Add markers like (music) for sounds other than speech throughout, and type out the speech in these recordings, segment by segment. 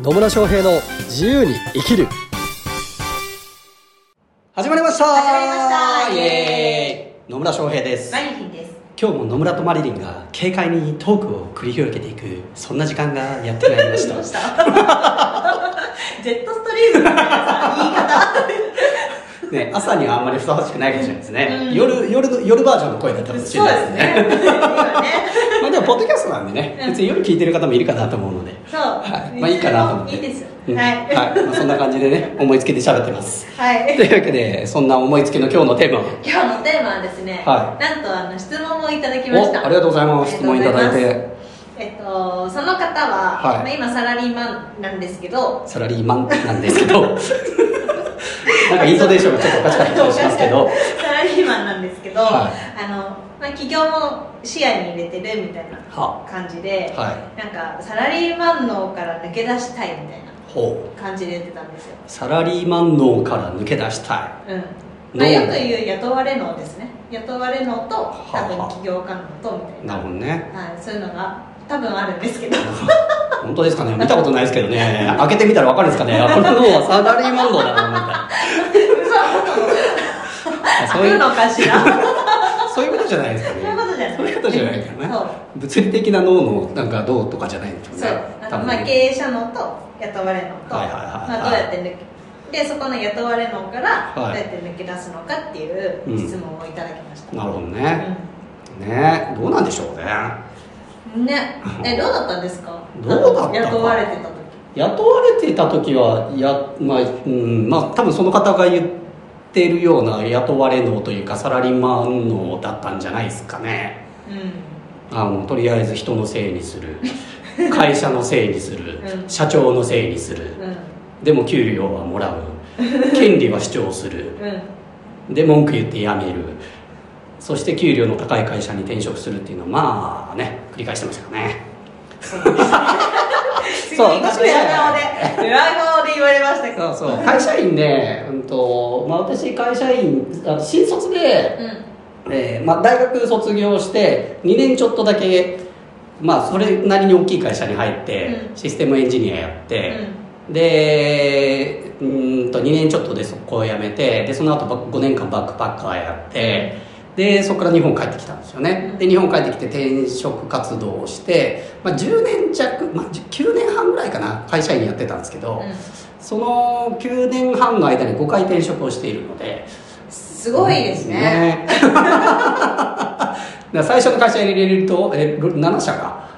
野村翔平の自由に生きる。始まりました。始まりました。イエーイ。野村翔平です。マリリンです。今日も野村とマリリンが軽快にトークを繰り広げていくそんな時間がやってまいりました？(laughs) ジェットストリームみたいなさ言い方。ね、朝にはあんまりふさわしくないかもしれないですね、うん。夜夜の夜バージョンの声だったかもしれないですね。そうですね。(laughs) まあでもポッドキャストなんでね、うん。別に夜聞いてる方もいるかなと思うので。そう。はい。まあいいかなと思って。いいです。うん。はい。はい。まあ、そんな感じでね思いつきで喋ってます。はい。(laughs) というわけでそんな思いつきの今日のテーマは？今日のテーマはですね、はなんとあの質問をいただきました。おありがとうございます。質問いただいて。えっと、その方は、はい。まあ、今サラリーマンなんですけど、サラリーマンなんですけど (laughs) イントネーションがちょっとおかしかったりしますけど。サラリーマンなんですけど、はい。あのまあ、企業も視野に入れてるみたい。なは感じで、はい。なんかサラリーマン脳から抜け出したい。みたい。な感じで言ってたんですよ、サラリーマン脳から抜け出したい。うんまあ、脳よく言う雇われ脳ですね雇われ脳と多分起業家脳とみたい。ななるほどねはい、そうい。うのが多分あるんですけど本当ですかね見たことない。ですけどね開けてみたら分かるんですかねあこの脳はサラリーマン脳だなみたい。な (laughs) ああるのかしら。(laughs) そういうことじゃないですかそうねいうことじゃない。そういうことじゃないからね。そう。物理的な脳のなんかどうとかじゃないんでしょうそう。まあ、経営者脳と雇われ脳と、はいはいはいはい。まあ、どうやって抜けでそこの雇われ脳からどうはいやって抜け出すのかっていううん。質問をいただきました、なるほどね、ね。どうなんでしょうね。うんね。えどうだったんですか？どうだった雇われてた時。雇われていた時はやまあうんまあ多分その方が言ってるような雇われ脳というかサラリーマン脳だったんじゃないですかね。うん。あのとりあえず人のせいにする。会社のせいにする、(laughs) うん。社長のせいにする。うん。でも給料はもらう。権利は主張する。(laughs) うん。で文句言って辞める。そして給料の高い会社に転職するっていうのはまあね繰り返してましたかねそうなんですねそうすごい私ね。裏顔で裏顔で言われましたけど。そうそう。会社員ね、うんとまあ、私会社員あ新卒で、うん。えーまあ、大学卒業して2年ちょっとだけ、まあ、それなりに大きい会社に入って、うん。システムエンジニアやって、でうーんと2年ちょっとでそこを辞めてでその後ば5年間バックパッカーやってでそこから日本帰ってきたんですよね。で日本帰ってきて転職活動をして、まあ、10年弱、まあ、9年半ぐらいかな会社員やってたんですけど、うん。その9年半の間に5回転職をしているので、すごいですね。ね。(laughs) 最初の会社に入れるとえ7社が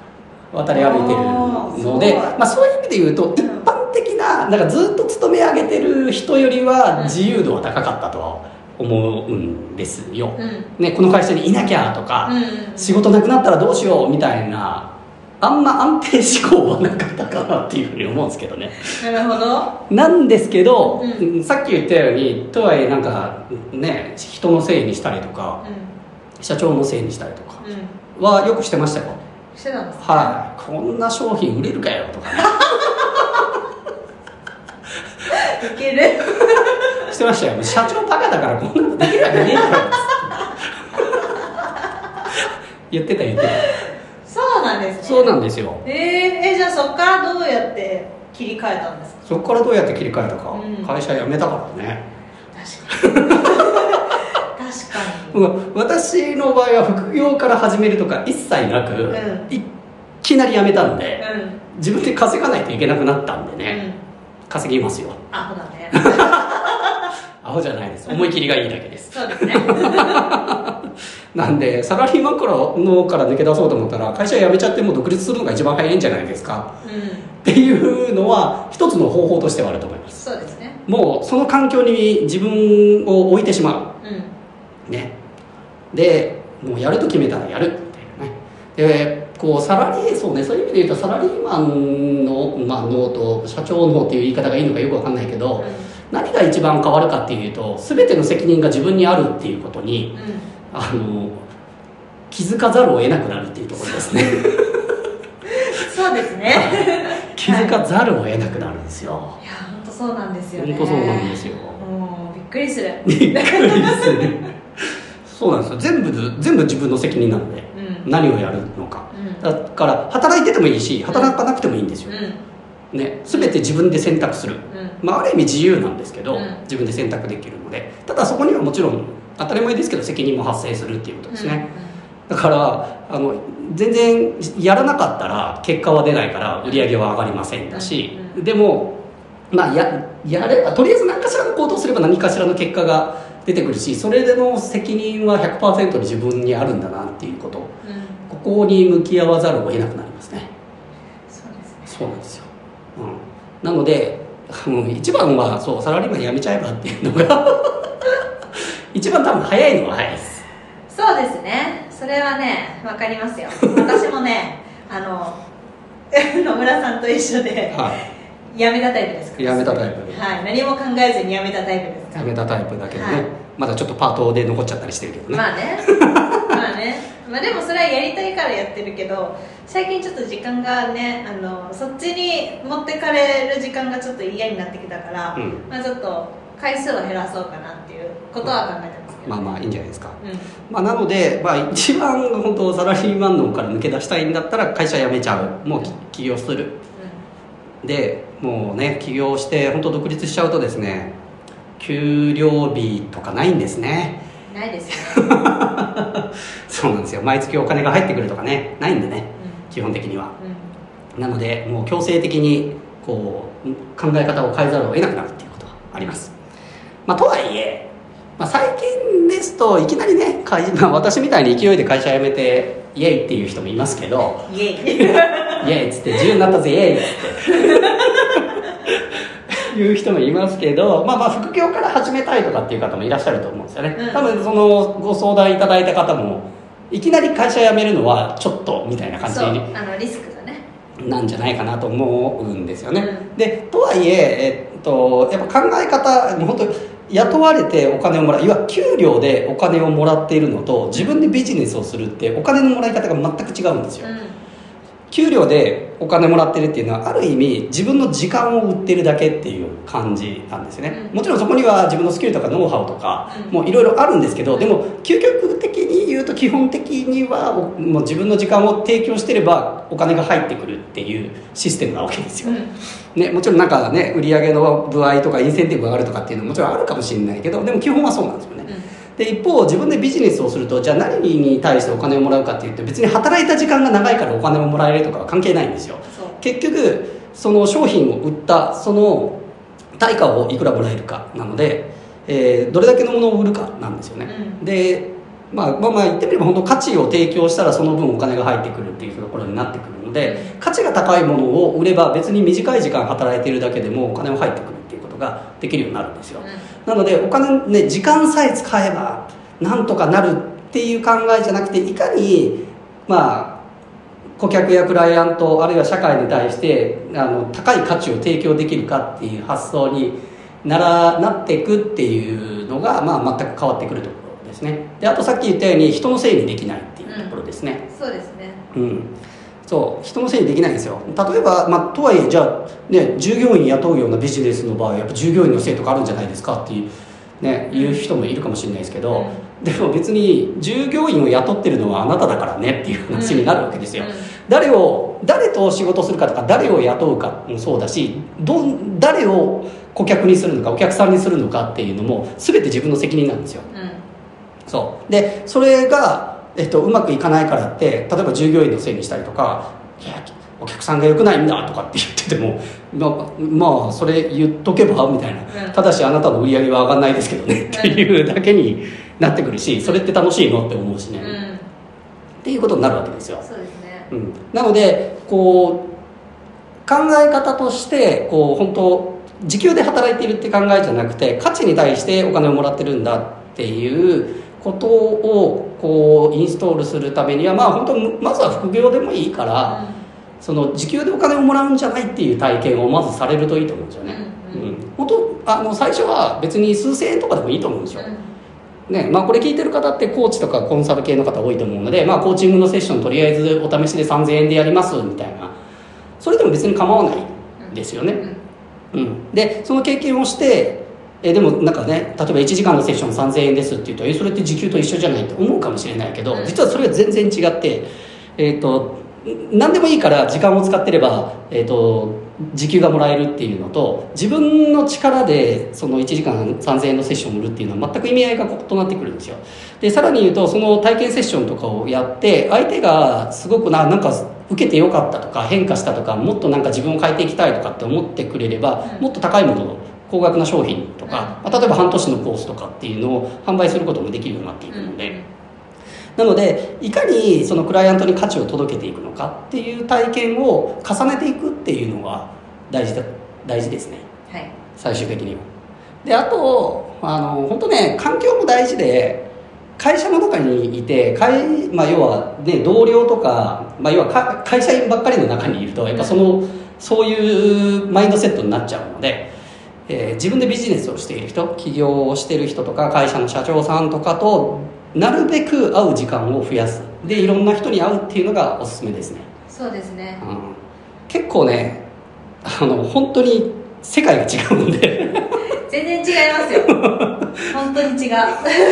渡り歩いてるのでまあ、そういう意味で言うと一般的ななんかずっと勤め上げてる人よりは自由度は高かったと。は思うんですよ、うん。ね、この会社にいなきゃとか、うん。仕事なくなったらどうしようみたいなあんま安定志向はなかったかなっていうふうに思うんですけどね。なるほど。なんですけど、うさっき言ったようにとはいえなんかね人のせいにしたりとかう社長のせいにしたりとかはよくしてましたよ。してたんですね。はい。こんな商品売れるかよとかね (laughs) いける。してましたよ。社長バカだからこんなのできるわけねえだろ言ってた言ってた。そうなんですね。そうなんですよ。えー、えじゃあそっからどうやって切り替えたんですか？そこからどうやって切り替えたか、うん。会社辞めたからね。確かに。確かにうん。私の場合は副業から始めるとか一切なく、ん。いきなり辞めたんで、うん。自分で稼がないといけなくなったんでうね、ん稼ぎますよ。アホだね。(laughs) アホじゃないです。思い切りがいいだけです。そうですね。(laughs) なんでサラリーマンからのから抜け出そうと思ったら会社辞めちゃってもう独立するのが一番早いんじゃないですか。うん。っていうのは一つの方法としてはあると思います。そうですね。もうその環境に自分を置いてしまう。ん。うね。でもうやると決めたらやるみたいなね。でこうサラリーそうねそういう意味で言うとサラリーマンの、まあ、脳と社長脳っていう言い方がいいのかよくわかんないけど、何が一番変わるかっていうと全ての責任が自分にあるっていうことにうん。あの気づかざるを得なくなるっていうところですね。(laughs) そうですね。(laughs) 気づかざるを得なくなるんですよ。い。や本当そうなんですよね。本当そうなんですよ。もうびっくりする。(laughs) びっくりする。そうなんですよ。全部全部自分の責任なので、うん何をやるのか。うんだから働いててもいいし働かなくてもいいんですよ、うん。ね、全て自分で選択する、うん。まあ、ある意味自由なんですけど、うん。自分で選択できるので。ただそこにはもちろん当たり前ですけど責任も発生するっていうことですね、だからあの全然やらなかったら結果は出ないから売り上げは上がりませんだし、うん。でもまあややればとりあえず何かしらの行動すれば何かしらの結果が出てくるしそれでの責任は100%自分にあるんだなっていうこと。うんうんここに向き合わざるを得なくなりますね。そうですね。そうなんですよ、うん、なので一番はそうサラリーマン辞めちゃえばっていうのが (laughs) 一番多分早いのは早いです。そうですね。それはねわかりますよ。私もねあの (laughs) 野村さんと一緒ではい辞めたタイプですか？ら辞めたタイプ。はい。何も考えずに辞めたタイプですか？ら辞めたタイプだけどね、はい。まだちょっとパートで残っちゃったりしてるけどね、まあね。まあね。まあでもそれはやりたいからやってるけど最近ちょっと時間がねあのそっちに持ってかれる時間がちょっと嫌になってきたから、うん。まあちょっと回数を減らそうかなっていうことは考えてますまあまあいいんじゃないですか、うん。まあ、なので、まあ、一番本当サラリーマンのから抜け出したいんだったら会社辞めちゃう。もうき起業する。でもうね起業して本当独立しちゃうとですね給料日とかないんですね。うん、ないです (laughs) そうなんですよ。毎月お金が入ってくるとかねないんでねう基本的には。んうん。なのでもう強制的にこう考え方を変えざるを得なくなるっていうことはあります、まあ、とはいえ、まあ、最近ですといきなりね会、(laughs) まあ、私みたいに勢いで会社辞めてイエイっていう人もいますけどイエイ。(laughs) イエイっつって自由になったぜイエイっつっていう人もいますけどまあまあ副業から始めたいとかっていう方もいらっしゃると思うんですよね、うん。多分そのご相談いただいた方もいきなり会社辞めるのはちょっとみたいな感じあのリスクがね。なんじゃないかなと思うんですよね、うん。でとはいええっとやっぱ考え方もう本当雇われてお金をもらういわゆる給料でお金をもらっているのと自分でビジネスをするってお金のもらい方が全く違うんですよ、うん給料でお金もらってるっていうのはある意味自分の時間を売ってるだけっていう感じなんですよね、うん。もちろんそこには自分のスキルとかノウハウとかうん。もういろいろあるんですけどでも究極的に言うと基本的にはおもう自分の時間を提供してればお金が入ってくるっていうシステムなわけですよ、ね、もちろんなんかね売り上げの歩合とかインセンティブがあるとかっていうのももちろんあるかもしれないけどでも基本はそうなんですよね、で一方自分でビジネスをするとじゃあ何に対してお金をもらうかって言って別に働いた時間が長いからお金をもらえるとかは関係ないんですよ。結局その商品を売ったその対価をいくらもらえるかなので、えーどれだけのものを売るかなんですよね、うん。で、まあ、まあまあ言ってみれば本当価値を提供したらその分お金が入ってくるっていうところになってくるので価値が高いものを売れば別に短い時間働いているだけでもお金は入ってくるができるようになるんですよ、なのでお金ね時間さえ使えばなんとかなるっていう考えじゃなくていかにまあ顧客やクライアントあるいは社会に対してあの高い価値を提供できるかっていう発想にならなっていくっていうのが、まあ、全く変わってくるところですね。であとさっき言ったように人のせいにできないっていうところですね、そうですね。うん、そう人のせいにできないんですよ。例えば、まあ、とはいえじゃあ、ね、従業員雇うようなビジネスの場合やっぱ従業員のせいとかあるんじゃないですかっていう,、ね、いう人もいるかもしれないですけど、でも別に従業員を雇ってるのはあなただからねっていう話になるわけですよ、うん。誰を誰と仕事するかとか誰を雇うかもそうだしどん誰を顧客にするのかお客さんにするのかっていうのも全て自分の責任なんですよ。うん。そう。でそれが、えっと、うまくいかないからって例えば従業員のせいにしたりとか「いやお客さんが良くないんだ」とかって言っててもままあそれ言っとけばみたいな、うん。ただしあなたの売り上げは上がんないですけどねっていうだけになってくるしそれって楽しいのって思うしね、うん。っていうことになるわけですよ。そうですね。うん、なのでこう考え方としてこう本当時給で働いているって考えじゃなくて価値に対してお金をもらってるんだっていうことをこうインストールするためにはまあ本当まずは副業でもいいから、その時給でお金をもらうんじゃないっていう体験をまずされるといいと思うんですよね、うんうん本当あの最初は別に数千円とかでもいいと思うんですよ、うん。ねまあ、これ聞いてる方ってコーチとかコンサル系の方多いと思うので、まあ、コーチングのセッションとりあえずお試しで3000円でやりますみたいな。それでも別に構わないですよね、うん、でその経験をしてえでもなんかね例えば1時間のセッション3000円ですって言うとえそれって時給と一緒じゃないって思うかもしれないけど、うん。実はそれは全然違ってえっ、と何でもいいから時間を使ってれば、えー、と時給がもらえるっていうのと自分の力でその1時間3000円のセッションを売るっていうのは全く意味合いが異なってくるんですよ。でさらに言うとその体験セッションとかをやって相手がすごくななんか受けてよかったとか変化したとかもっとなんか自分を変えていきたいとかって思ってくれればもっと高いもの高額な商品とか、まあ、例えば半年のコースとかっていうのを販売することもできるようになっていくので。なのでいかにそのクライアントに価値を届けていくのかっていう体験を重ねていくっていうのが大事だ大事ですね、はい、最終的には。であとあの本当ね環境も大事で会社の中にいて会、まあ、要は、ね、同僚とか、まあ、要は会社員ばっかりの中にいるとやっぱそのそういうマインドセットになっちゃうので、えー、自分でビジネスをしている人起業をしている人とか会社の社長さんとかとなるべく会う時間を増やす。でいろんな人に会うっていうのがおすすめですね。そうですね、うん、結構ねあの本当に世界が違うんで。(laughs) 全然違いますよ。本当に違う。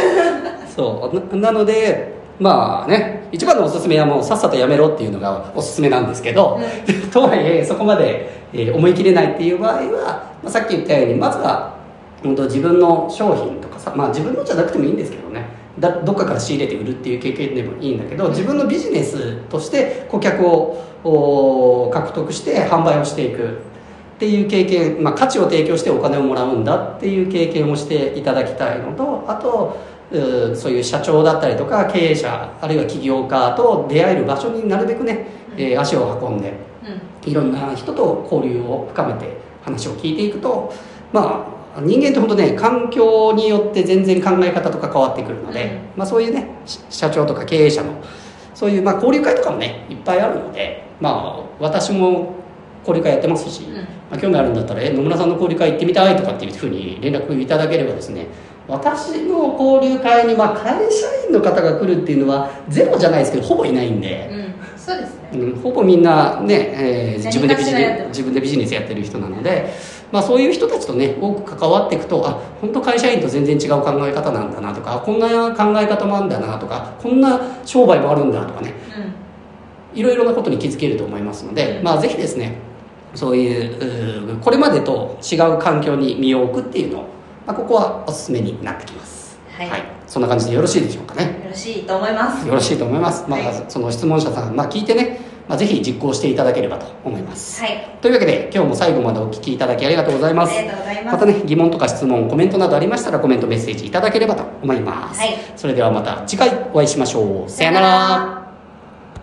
(laughs) そう。なのでまあね一番のおすすめはもうさっさとやめろっていうのがおすすめなんですけど、うん、とはいえそこまで、えー、思い切れないっていう場合は、まあ、さっき言ったようにまずは本当自分の商品とかさまあ自分のじゃなくてもいいんですけどねだどっかから仕入れて売るっていう経験でもいいんだけど自分のビジネスとして顧客を獲得して販売をしていくっていう経験、まあ、価値を提供してお金をもらうんだっていう経験をしていただきたいのとあとそういう社長だったりとか経営者あるいは起業家と出会える場所になるべくね、えー、足を運んで、いろんな人と交流を深めて話を聞いていくとまあ人間って本当ね環境によって全然考え方とか変わってくるので、うん、まあ、そういうね社長とか経営者のそういうまあ交流会とかもねいっぱいあるので、まあ、私も交流会やってますし、うん、まあ、興味あるんだったら「え野村さんの交流会行ってみたい」とかっていうふうに連絡いただければですね私の交流会にまあ会社員の方が来るっていうのはゼロじゃないですけどほぼいないんで、うん、そうですね、うん、ほぼみんなね、えー、自分でビジネ自分でビジネスやってる人なので。まあ、そういう人たちとね多く関わっていくとあ本当会社員と全然違う考え方なんだなとかこんな考え方もあるんだなとかこんな商売もあるんだとかね、うん、いろいろなことに気づけると思いますので、うん、まあ、ぜひですねそういうこれまでと違う環境に身を置くっていうのを、まあ、ここはおすすめになってきます、はい、はい、そんな感じでよろしいでしょうかねよろしいと思いますよろしいと思います、まあ、はい、その質問者さん、まあ、聞いてねまあ、ぜひ実行していただければと思います。はい。というわけで、今日も最後までお聞きいただきありがとうございます。ありがとうございます。またね、疑問とか質問、コメントなどありましたらコメント、メッセージいただければと思います。はい。それではまた次回お会いしましょう。さよなら。